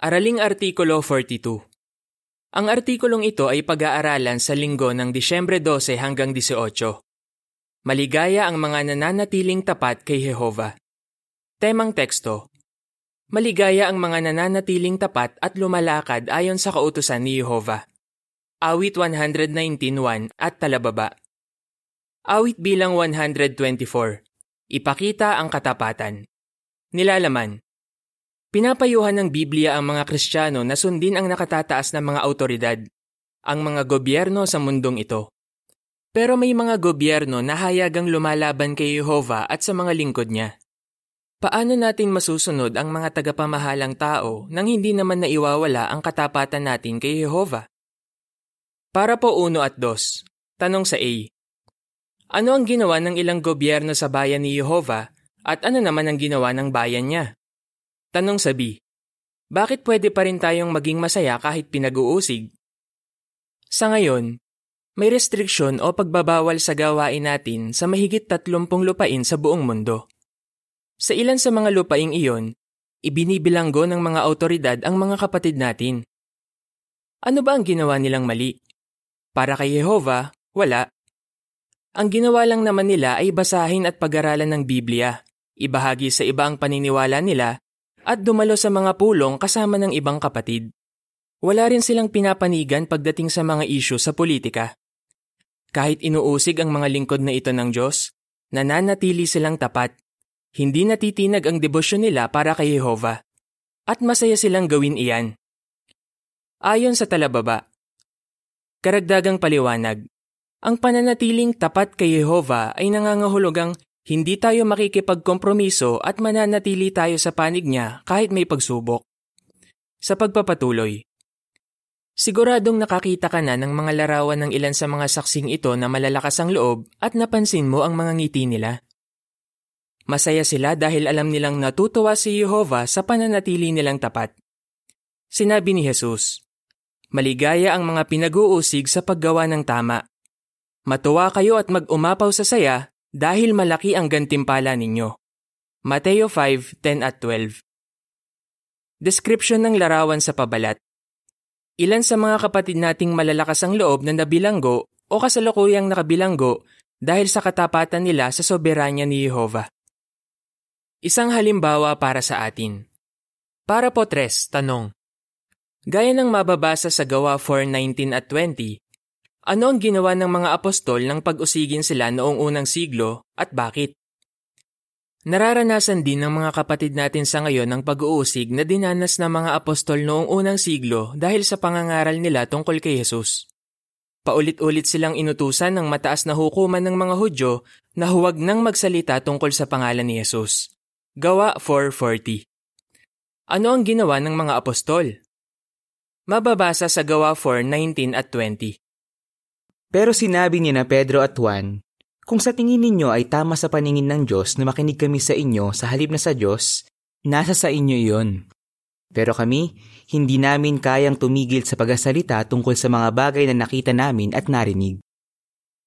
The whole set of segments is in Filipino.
Araling Artikulo 42 Ang artikulong ito ay pag-aaralan sa linggo ng Disyembre 12 hanggang 18. Maligaya ang mga nananatiling tapat kay Jehova. Temang teksto Maligaya ang mga nananatiling tapat at lumalakad ayon sa kautusan ni Jehova. Awit 119.1 at talababa. Awit bilang 124. Ipakita ang katapatan. Nilalaman. Pinapayuhan ng Biblia ang mga Kristiyano na sundin ang nakatataas na mga autoridad, ang mga gobyerno sa mundong ito. Pero may mga gobyerno na hayagang lumalaban kay Jehova at sa mga lingkod niya. Paano natin masusunod ang mga tagapamahalang tao nang hindi naman naiwawala ang katapatan natin kay Jehova? Para po uno at dos, tanong sa A. Ano ang ginawa ng ilang gobyerno sa bayan ni Jehova at ano naman ang ginawa ng bayan niya? Tanong sa B. Bakit pwede pa rin tayong maging masaya kahit pinag-uusig? Sa ngayon, may restriksyon o pagbabawal sa gawain natin sa mahigit 30 lupain sa buong mundo. Sa ilan sa mga lupaing iyon, ibinibilanggo ng mga autoridad ang mga kapatid natin. Ano ba ang ginawa nilang mali? Para kay Jehova, wala. Ang ginawa lang naman nila ay basahin at pag-aralan ng Biblia, ibahagi sa iba ang paniniwala nila at dumalo sa mga pulong kasama ng ibang kapatid. Wala rin silang pinapanigan pagdating sa mga isyu sa politika. Kahit inuusig ang mga lingkod na ito ng Diyos, nananatili silang tapat. Hindi natitinag ang debosyon nila para kay Jehova. At masaya silang gawin iyan. Ayon sa talababa, Karagdagang paliwanag, ang pananatiling tapat kay Jehova ay nangangahulugang hindi tayo makikipagkompromiso at mananatili tayo sa panig niya kahit may pagsubok. Sa pagpapatuloy, Siguradong nakakita ka na ng mga larawan ng ilan sa mga saksing ito na malalakas ang loob at napansin mo ang mga ngiti nila. Masaya sila dahil alam nilang natutuwa si Jehova sa pananatili nilang tapat. Sinabi ni Jesus, Maligaya ang mga pinag-uusig sa paggawa ng tama. Matuwa kayo at mag-umapaw sa saya dahil malaki ang gantimpala ninyo. Mateo 5:10 at 12. Description ng larawan sa pabalat. Ilan sa mga kapatid nating malalakas ang loob na nabilanggo o kasalukuyang nakabilanggo dahil sa katapatan nila sa soberanya ni Jehova. Isang halimbawa para sa atin. Para po tres, tanong. Gaya ng mababasa sa Gawa 4:19 at 20, ano ang ginawa ng mga apostol nang pag-usigin sila noong unang siglo at bakit? Nararanasan din ng mga kapatid natin sa ngayon ang pag-uusig na dinanas ng mga apostol noong unang siglo dahil sa pangangaral nila tungkol kay Jesus. Paulit-ulit silang inutusan ng mataas na hukuman ng mga Hudyo na huwag nang magsalita tungkol sa pangalan ni Jesus. Gawa 4.40 Ano ang ginawa ng mga apostol? Mababasa sa Gawa 4.19 at 20. Pero sinabi ni na Pedro at Juan, Kung sa tingin ninyo ay tama sa paningin ng Diyos na makinig kami sa inyo sa halip na sa Diyos, nasa sa inyo iyon. Pero kami, hindi namin kayang tumigil sa pagsasalita tungkol sa mga bagay na nakita namin at narinig.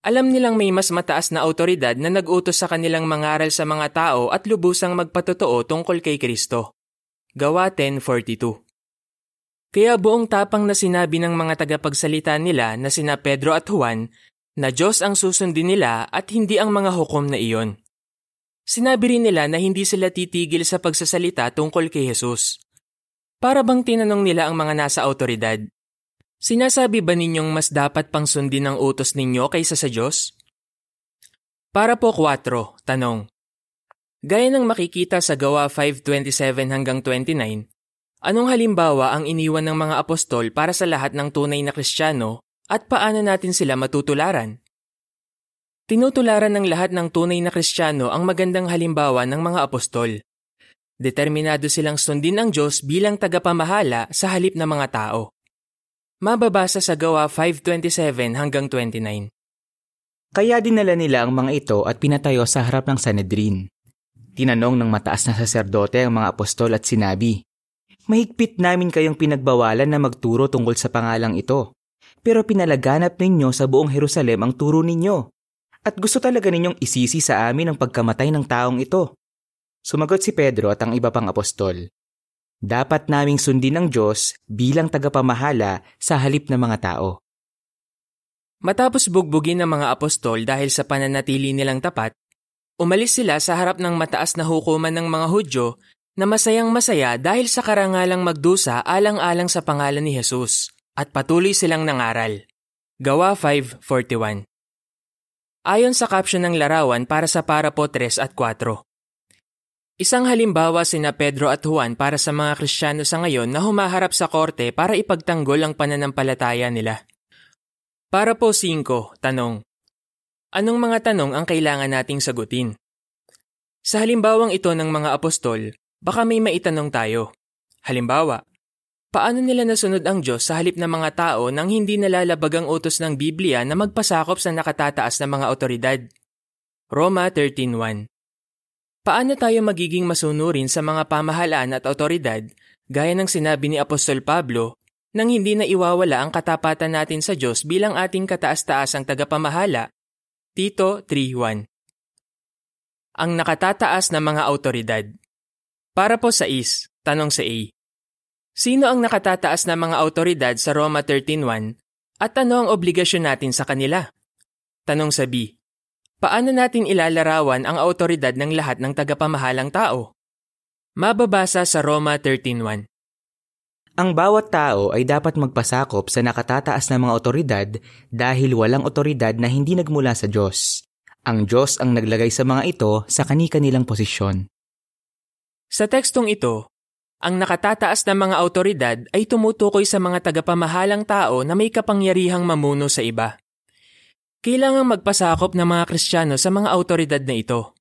Alam nilang may mas mataas na autoridad na nag-utos sa kanilang mangaral sa mga tao at lubusang magpatotoo tungkol kay Kristo. Gawa 10.42 kaya buong tapang na sinabi ng mga tagapagsalita nila na sina Pedro at Juan na Diyos ang susundin nila at hindi ang mga hukom na iyon. Sinabi rin nila na hindi sila titigil sa pagsasalita tungkol kay Jesus. Para bang tinanong nila ang mga nasa autoridad, Sinasabi ba ninyong mas dapat pang sundin ang utos ninyo kaysa sa Diyos? Para po 4, tanong. Gaya ng makikita sa Gawa 5.27 hanggang 29, Anong halimbawa ang iniwan ng mga apostol para sa lahat ng tunay na Kristiyano at paano natin sila matutularan? Tinutularan ng lahat ng tunay na Kristiyano ang magandang halimbawa ng mga apostol. Determinado silang sundin ang Diyos bilang tagapamahala sa halip ng mga tao. Mababasa sa Gawa 5.27 hanggang 29. Kaya dinala nila ang mga ito at pinatayo sa harap ng Sanedrin. Tinanong ng mataas na saserdote ang mga apostol at sinabi, Mahigpit namin kayong pinagbawalan na magturo tungkol sa pangalang ito. Pero pinalaganap ninyo sa buong Jerusalem ang turo ninyo. At gusto talaga ninyong isisi sa amin ang pagkamatay ng taong ito. Sumagot si Pedro at ang iba pang apostol. Dapat naming sundin ang Diyos bilang tagapamahala sa halip ng mga tao. Matapos bugbugin ng mga apostol dahil sa pananatili nilang tapat, umalis sila sa harap ng mataas na hukuman ng mga Hudyo na masayang masaya dahil sa karangalang magdusa alang-alang sa pangalan ni Jesus at patuloy silang nangaral. Gawa 5.41 Ayon sa caption ng larawan para sa Parapo 3 at 4. Isang halimbawa sina Pedro at Juan para sa mga Kristiyano sa ngayon na humaharap sa korte para ipagtanggol ang pananampalataya nila. Para po 5, tanong. Anong mga tanong ang kailangan nating sagutin? Sa halimbawang ito ng mga apostol, baka may maitanong tayo. Halimbawa, paano nila nasunod ang Diyos sa halip ng mga tao nang hindi nalalabag ang utos ng Biblia na magpasakop sa nakatataas na mga otoridad? Roma 13.1 Paano tayo magiging masunurin sa mga pamahalaan at otoridad gaya ng sinabi ni Apostol Pablo nang hindi na iwawala ang katapatan natin sa Diyos bilang ating kataas-taasang tagapamahala. Tito 3.1 Ang nakatataas na mga autoridad Para po sa is, tanong sa A. Sino ang nakatataas na mga autoridad sa Roma 13.1 at ano ang obligasyon natin sa kanila? Tanong sa B. Paano natin ilalarawan ang autoridad ng lahat ng tagapamahalang tao? Mababasa sa Roma 13.1 ang bawat tao ay dapat magpasakop sa nakatataas na mga otoridad dahil walang otoridad na hindi nagmula sa Diyos. Ang Diyos ang naglagay sa mga ito sa kani-kanilang posisyon. Sa tekstong ito, ang nakatataas na mga otoridad ay tumutukoy sa mga tagapamahalang tao na may kapangyarihang mamuno sa iba. Kailangang magpasakop ng mga Kristiyano sa mga otoridad na ito.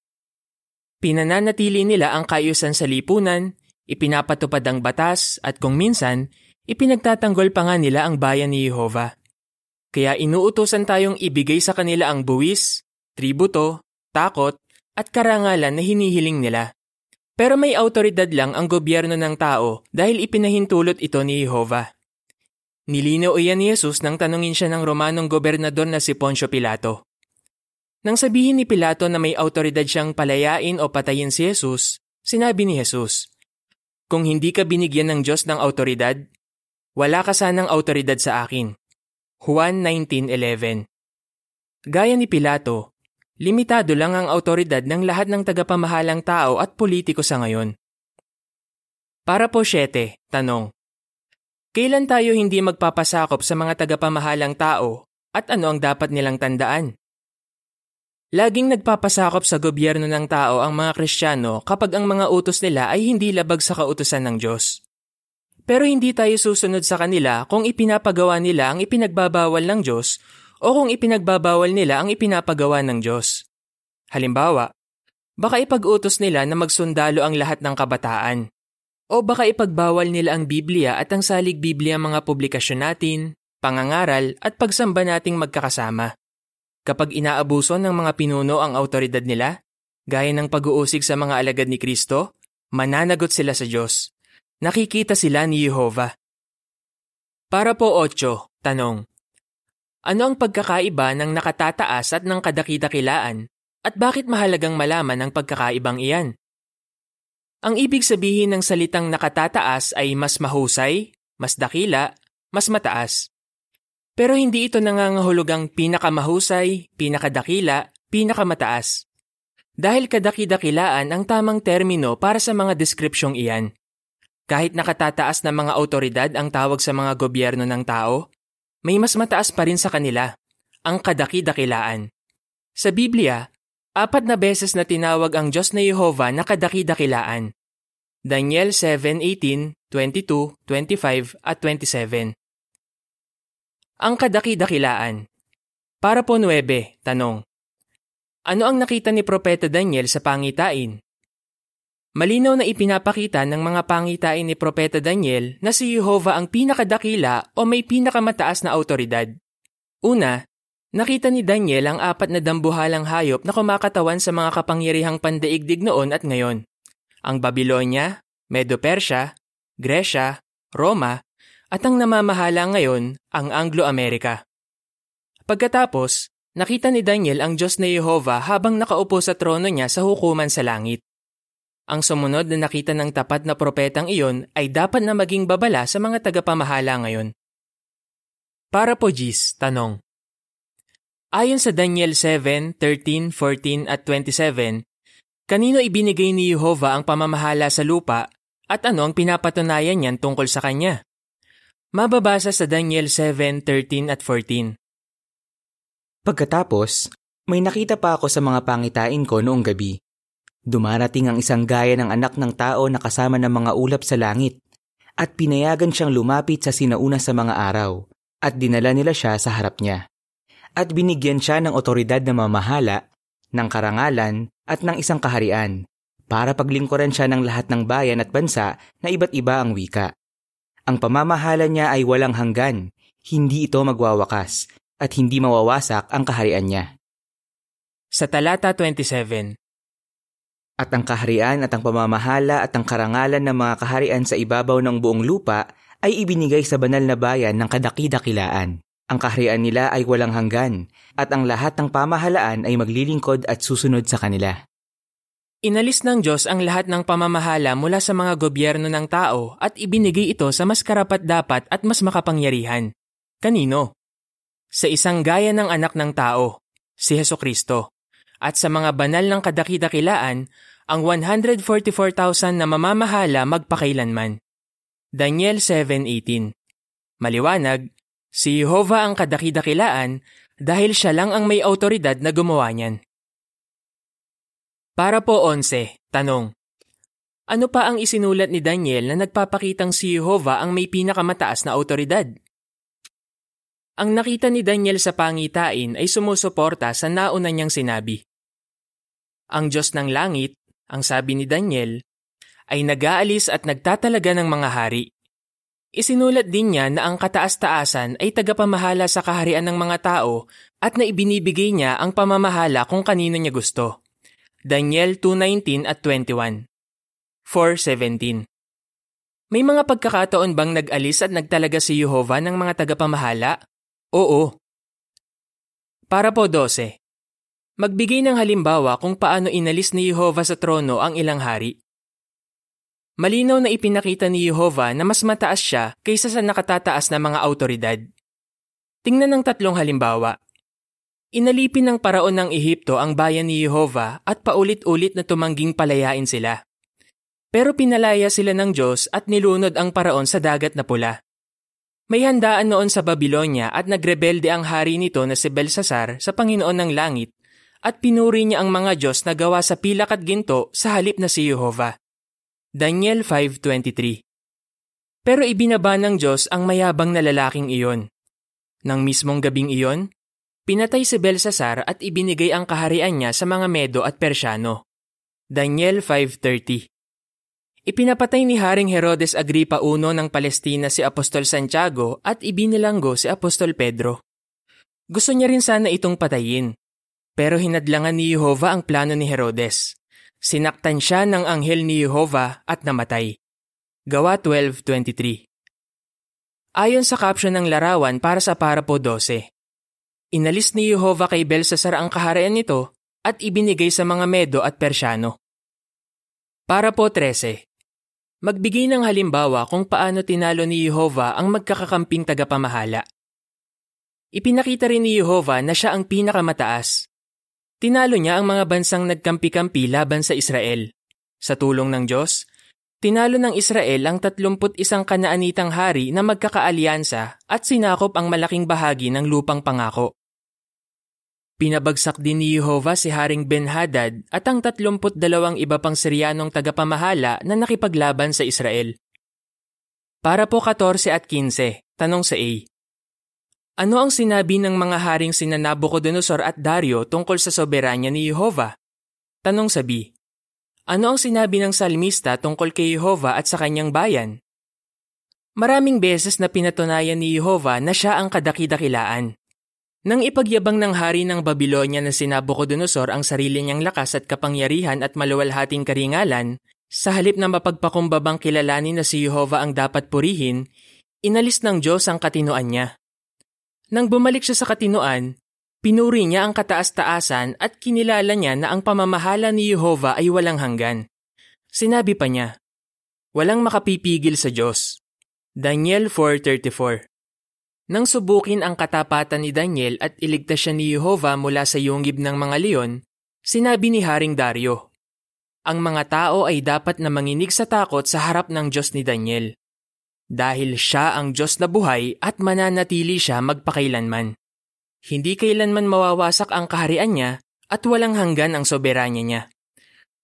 Pinananatili nila ang kaayusan sa lipunan, ipinapatupad ang batas at kung minsan, ipinagtatanggol pa nga nila ang bayan ni Jehova. Kaya inuutosan tayong ibigay sa kanila ang buwis, tributo, takot, at karangalan na hinihiling nila. Pero may autoridad lang ang gobyerno ng tao dahil ipinahintulot ito ni Jehova. Nilinaw iyan ni Jesus nang tanungin siya ng Romanong gobernador na si Poncio Pilato. Nang sabihin ni Pilato na may autoridad siyang palayain o patayin si Jesus, sinabi ni Jesus, kung hindi ka binigyan ng Diyos ng autoridad, wala ka sanang autoridad sa akin. Juan 19.11 Gaya ni Pilato, limitado lang ang autoridad ng lahat ng tagapamahalang tao at politiko sa ngayon. Para po 7, tanong. Kailan tayo hindi magpapasakop sa mga tagapamahalang tao at ano ang dapat nilang tandaan? Laging nagpapasakop sa gobyerno ng tao ang mga Kristiyano kapag ang mga utos nila ay hindi labag sa kautusan ng Diyos. Pero hindi tayo susunod sa kanila kung ipinapagawa nila ang ipinagbabawal ng Diyos o kung ipinagbabawal nila ang ipinapagawa ng Diyos. Halimbawa, baka ipag-utos nila na magsundalo ang lahat ng kabataan. O baka ipagbawal nila ang Biblia at ang salig Biblia mga publikasyon natin, pangangaral at pagsamba nating magkakasama. Kapag inaabuso ng mga pinuno ang autoridad nila, gaya ng pag-uusig sa mga alagad ni Kristo, mananagot sila sa Diyos. Nakikita sila ni Jehova. Para po 8, tanong. Ano ang pagkakaiba ng nakatataas at ng kadakidakilaan at bakit mahalagang malaman ang pagkakaibang iyan? Ang ibig sabihin ng salitang nakatataas ay mas mahusay, mas dakila, mas mataas. Pero hindi ito nangangahulugang pinakamahusay, pinakadakila, pinakamataas. Dahil kadakidakilaan ang tamang termino para sa mga deskripsyong iyan. Kahit nakatataas na mga autoridad ang tawag sa mga gobyerno ng tao, may mas mataas pa rin sa kanila, ang kadakidakilaan. Sa Biblia, apat na beses na tinawag ang Diyos na Yehova na kadakidakilaan. Daniel 7:18, 22, 25 at 27. Ang kadakidakilaan. Para po 9, tanong. Ano ang nakita ni Propeta Daniel sa pangitain? Malinaw na ipinapakita ng mga pangitain ni Propeta Daniel na si Jehovah ang pinakadakila o may pinakamataas na autoridad. Una, nakita ni Daniel ang apat na dambuhalang hayop na kumakatawan sa mga kapangyarihang pandaigdig noon at ngayon. Ang Babylonia, Medo-Persia, Gresya, Roma, at ang namamahala ngayon ang Anglo-Amerika. Pagkatapos, nakita ni Daniel ang Diyos na Yehova habang nakaupo sa trono niya sa hukuman sa langit. Ang sumunod na nakita ng tapat na propetang iyon ay dapat na maging babala sa mga tagapamahala ngayon. Para po Gis, tanong. Ayon sa Daniel 7, 13, 14 at 27, kanino ibinigay ni Jehovah ang pamamahala sa lupa at ano ang pinapatunayan niyan tungkol sa kanya? Mababasa sa Daniel 7, 13 at 14. Pagkatapos, may nakita pa ako sa mga pangitain ko noong gabi. Dumarating ang isang gaya ng anak ng tao na kasama ng mga ulap sa langit at pinayagan siyang lumapit sa sinauna sa mga araw at dinala nila siya sa harap niya. At binigyan siya ng otoridad na mamahala, ng karangalan at ng isang kaharian para paglingkuran siya ng lahat ng bayan at bansa na iba't iba ang wika. Ang pamamahala niya ay walang hanggan, hindi ito magwawakas at hindi mawawasak ang kaharian niya. Sa talata 27, at ang kaharian at ang pamamahala at ang karangalan ng mga kaharian sa ibabaw ng buong lupa ay ibinigay sa banal na bayan ng kadaki-dakilaan. Ang kaharian nila ay walang hanggan at ang lahat ng pamahalaan ay maglilingkod at susunod sa kanila. Inalis ng Diyos ang lahat ng pamamahala mula sa mga gobyerno ng tao at ibinigay ito sa mas karapat-dapat at mas makapangyarihan. Kanino? Sa isang gaya ng anak ng tao, si Heso Kristo, at sa mga banal ng kadaki-dakilaan ang 144,000 na mamamahala magpakailanman. Daniel 7.18 Maliwanag, si Jehovah ang kadakidakilaan dahil siya lang ang may autoridad na gumawa niyan. Para po 11, tanong. Ano pa ang isinulat ni Daniel na nagpapakitang si Jehovah ang may pinakamataas na autoridad? Ang nakita ni Daniel sa pangitain ay sumusuporta sa nauna niyang sinabi. Ang Diyos ng langit, ang sabi ni Daniel, ay nag-aalis at nagtatalaga ng mga hari. Isinulat din niya na ang kataas-taasan ay tagapamahala sa kaharian ng mga tao at na ibinibigay niya ang pamamahala kung kanino niya gusto. Daniel 2.19 at 21 4.17 May mga pagkakataon bang nag-alis at nagtalaga si Jehovah ng mga tagapamahala? Oo. Para po 12. Magbigay ng halimbawa kung paano inalis ni Jehovah sa trono ang ilang hari. Malinaw na ipinakita ni Jehovah na mas mataas siya kaysa sa nakatataas na mga autoridad. Tingnan ng tatlong halimbawa. Inalipin ng paraon ng Ehipto ang bayan ni Jehovah at paulit-ulit na tumangging palayain sila. Pero pinalaya sila ng Diyos at nilunod ang paraon sa dagat na pula. May handaan noon sa Babylonia at nagrebelde ang hari nito na si Belsasar sa Panginoon ng Langit at pinuri niya ang mga Diyos na gawa sa pilak at ginto sa halip na si Jehovah. Daniel 5.23 Pero ibinaba ng Diyos ang mayabang na lalaking iyon. Nang mismong gabing iyon, pinatay si Belsasar at ibinigay ang kaharian niya sa mga Medo at Persyano. Daniel 5.30 Ipinapatay ni Haring Herodes Agripa I ng Palestina si Apostol Santiago at ibinilanggo si Apostol Pedro. Gusto niya rin sana itong patayin, pero hinadlangan ni Jehovah ang plano ni Herodes. Sinaktan siya ng anghel ni Jehovah at namatay. Gawa 12.23 Ayon sa caption ng larawan para sa Parapo 12, inalis ni Jehovah kay Belsasar ang kaharian nito at ibinigay sa mga Medo at Persyano. Para po 13. Magbigay ng halimbawa kung paano tinalo ni Jehovah ang magkakakamping tagapamahala. Ipinakita rin ni Jehovah na siya ang pinakamataas Tinalo niya ang mga bansang nagkampi-kampi laban sa Israel. Sa tulong ng Diyos, tinalo ng Israel ang 31 kanaanitang hari na magkakaalyansa at sinakop ang malaking bahagi ng lupang pangako. Pinabagsak din ni Jehovah si Haring Ben-Hadad at ang 32 iba pang Siryanong tagapamahala na nakipaglaban sa Israel. Para po 14 at 15, tanong sa A. Ano ang sinabi ng mga haring sina Nabucodonosor at Dario tungkol sa soberanya ni Jehovah? Tanong sa B. Ano ang sinabi ng salmista tungkol kay Jehovah at sa kanyang bayan? Maraming beses na pinatunayan ni Jehovah na siya ang kadakidakilaan. Nang ipagyabang ng hari ng Babylonia na si Nabucodonosor ang sarili niyang lakas at kapangyarihan at maluwalhating karingalan, sa halip na mapagpakumbabang kilalanin na si Jehovah ang dapat purihin, inalis ng Diyos ang katinoan niya. Nang bumalik siya sa katinoan, pinuri niya ang kataas-taasan at kinilala niya na ang pamamahala ni Jehovah ay walang hanggan. Sinabi pa niya, Walang makapipigil sa Diyos. Daniel 4.34 Nang subukin ang katapatan ni Daniel at iligtas siya ni Jehova mula sa yungib ng mga leon, sinabi ni Haring Dario, Ang mga tao ay dapat na manginig sa takot sa harap ng Diyos ni Daniel. Dahil siya ang Diyos na buhay at mananatili siya magpakailanman. Hindi kailanman mawawasak ang kaharian niya at walang hanggan ang soberanya niya.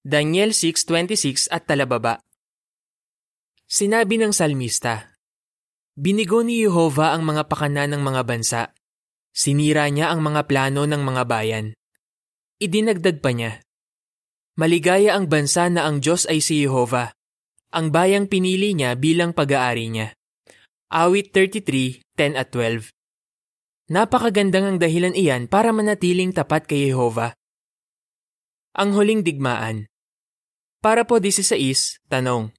Daniel 6.26 at talababa Sinabi ng salmista, Binigo ni Jehova ang mga pakana ng mga bansa. Sinira niya ang mga plano ng mga bayan. Idinagdag pa niya, Maligaya ang bansa na ang Diyos ay si Jehova. Ang bayang pinili niya bilang pag-aari niya. Awit 33:10 at 12 Napakagandang ang dahilan iyan para manatiling tapat kay Jehova. Ang huling digmaan. Para po 16, tanong.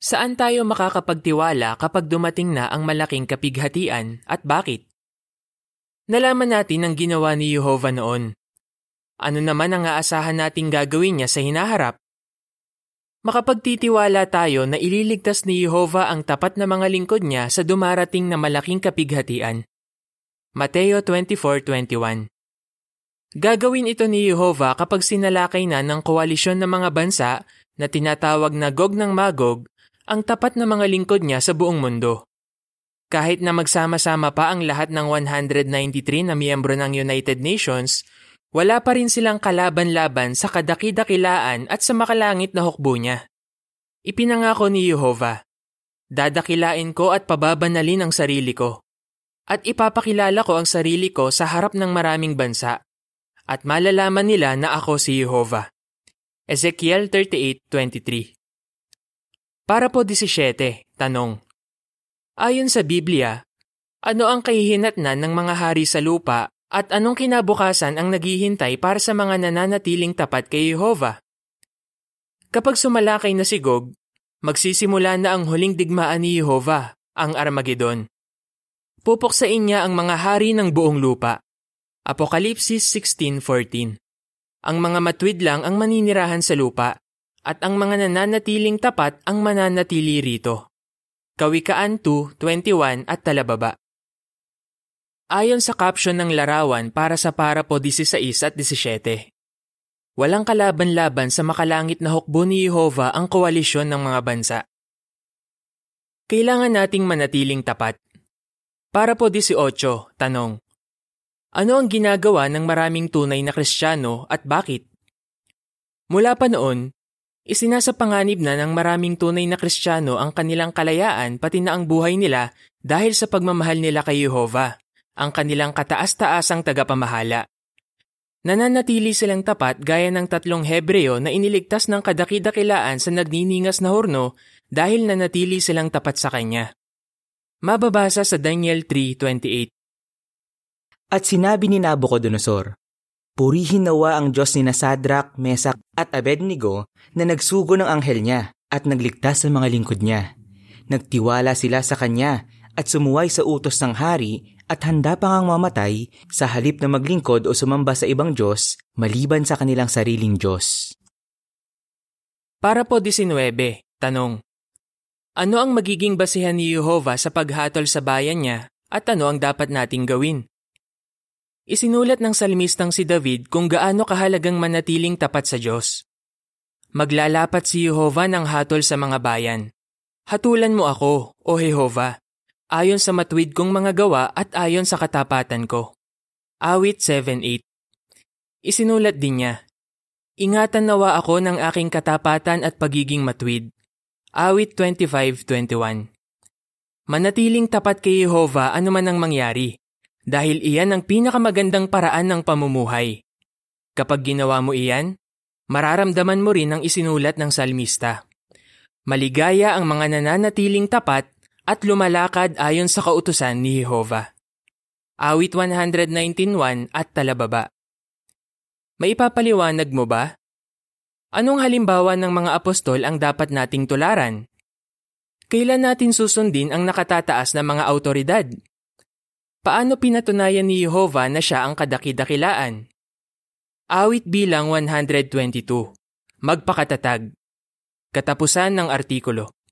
Saan tayo makakapagtiwala kapag dumating na ang malaking kapighatian at bakit? Nalaman natin ang ginawa ni Jehovah noon. Ano naman ang aasahan nating gagawin niya sa hinaharap? Makapagtitiwala tayo na ililigtas ni Jehovah ang tapat na mga lingkod niya sa dumarating na malaking kapighatian. Mateo 24.21 Gagawin ito ni Jehovah kapag sinalakay na ng koalisyon ng mga bansa na tinatawag na Gog ng Magog ang tapat na mga lingkod niya sa buong mundo. Kahit na magsama-sama pa ang lahat ng 193 na miyembro ng United Nations, wala pa rin silang kalaban-laban sa kadakidakilaan at sa makalangit na hukbo niya. Ipinangako ni Jehovah, Dadakilain ko at pababanalin ang sarili ko. At ipapakilala ko ang sarili ko sa harap ng maraming bansa. At malalaman nila na ako si Jehovah. Ezekiel 38.23 para po 17, tanong. Ayon sa Biblia, ano ang kahihinatnan ng mga hari sa lupa at anong kinabukasan ang naghihintay para sa mga nananatiling tapat kay Jehovah? Kapag sumalakay na si Gog, magsisimula na ang huling digmaan ni Jehovah, ang Armageddon. Pupuksain niya ang mga hari ng buong lupa. Apokalipsis 16.14 Ang mga matwid lang ang maninirahan sa lupa at ang mga nananatiling tapat ang mananatili rito. Kawikaan 2.21 at talababa. Ayon sa caption ng larawan para sa parapo 16 at 17, walang kalaban-laban sa makalangit na hukbo ni Jehovah ang koalisyon ng mga bansa. Kailangan nating manatiling tapat. Para po 18, tanong. Ano ang ginagawa ng maraming tunay na Kristiyano at bakit? Mula pa noon, Isinasapanganib na ng maraming tunay na Kristiyano ang kanilang kalayaan pati na ang buhay nila dahil sa pagmamahal nila kay Jehova, ang kanilang kataas-taasang tagapamahala. Nananatili silang tapat gaya ng tatlong Hebreo na iniligtas ng kadakidakilaan sa nagniningas na horno dahil nanatili silang tapat sa Kanya. Mababasa sa Daniel 3.28 At sinabi ni Nabucodonosor, Purihin nawa ang Diyos ni Nasadrak, Mesak at Abednego na nagsugo ng anghel niya at nagligtas sa mga lingkod niya. Nagtiwala sila sa kanya at sumuway sa utos ng hari at handa pa ngang mamatay sa halip na maglingkod o sumamba sa ibang Diyos maliban sa kanilang sariling Diyos. Para po 19, tanong. Ano ang magiging basihan ni Jehovah sa paghatol sa bayan niya at ano ang dapat nating gawin? Isinulat ng salmistang si David kung gaano kahalagang manatiling tapat sa Diyos. Maglalapat si Jehova ng hatol sa mga bayan. Hatulan mo ako, O Jehova, ayon sa matwid kong mga gawa at ayon sa katapatan ko. Awit 7.8 Isinulat din niya, Ingatan nawa ako ng aking katapatan at pagiging matwid. Awit 25.21 Manatiling tapat kay Jehova anuman ang mangyari dahil iyan ang pinakamagandang paraan ng pamumuhay. Kapag ginawa mo iyan, mararamdaman mo rin ang isinulat ng salmista. Maligaya ang mga nananatiling tapat at lumalakad ayon sa kautusan ni Jehovah. Awit 119.1 at talababa. May ipapaliwanag mo ba? Anong halimbawa ng mga apostol ang dapat nating tularan? Kailan natin susundin ang nakatataas na mga autoridad? Paano pinatunayan ni Jehovah na siya ang kadakidakilaan? Awit bilang 122. Magpakatatag. Katapusan ng artikulo.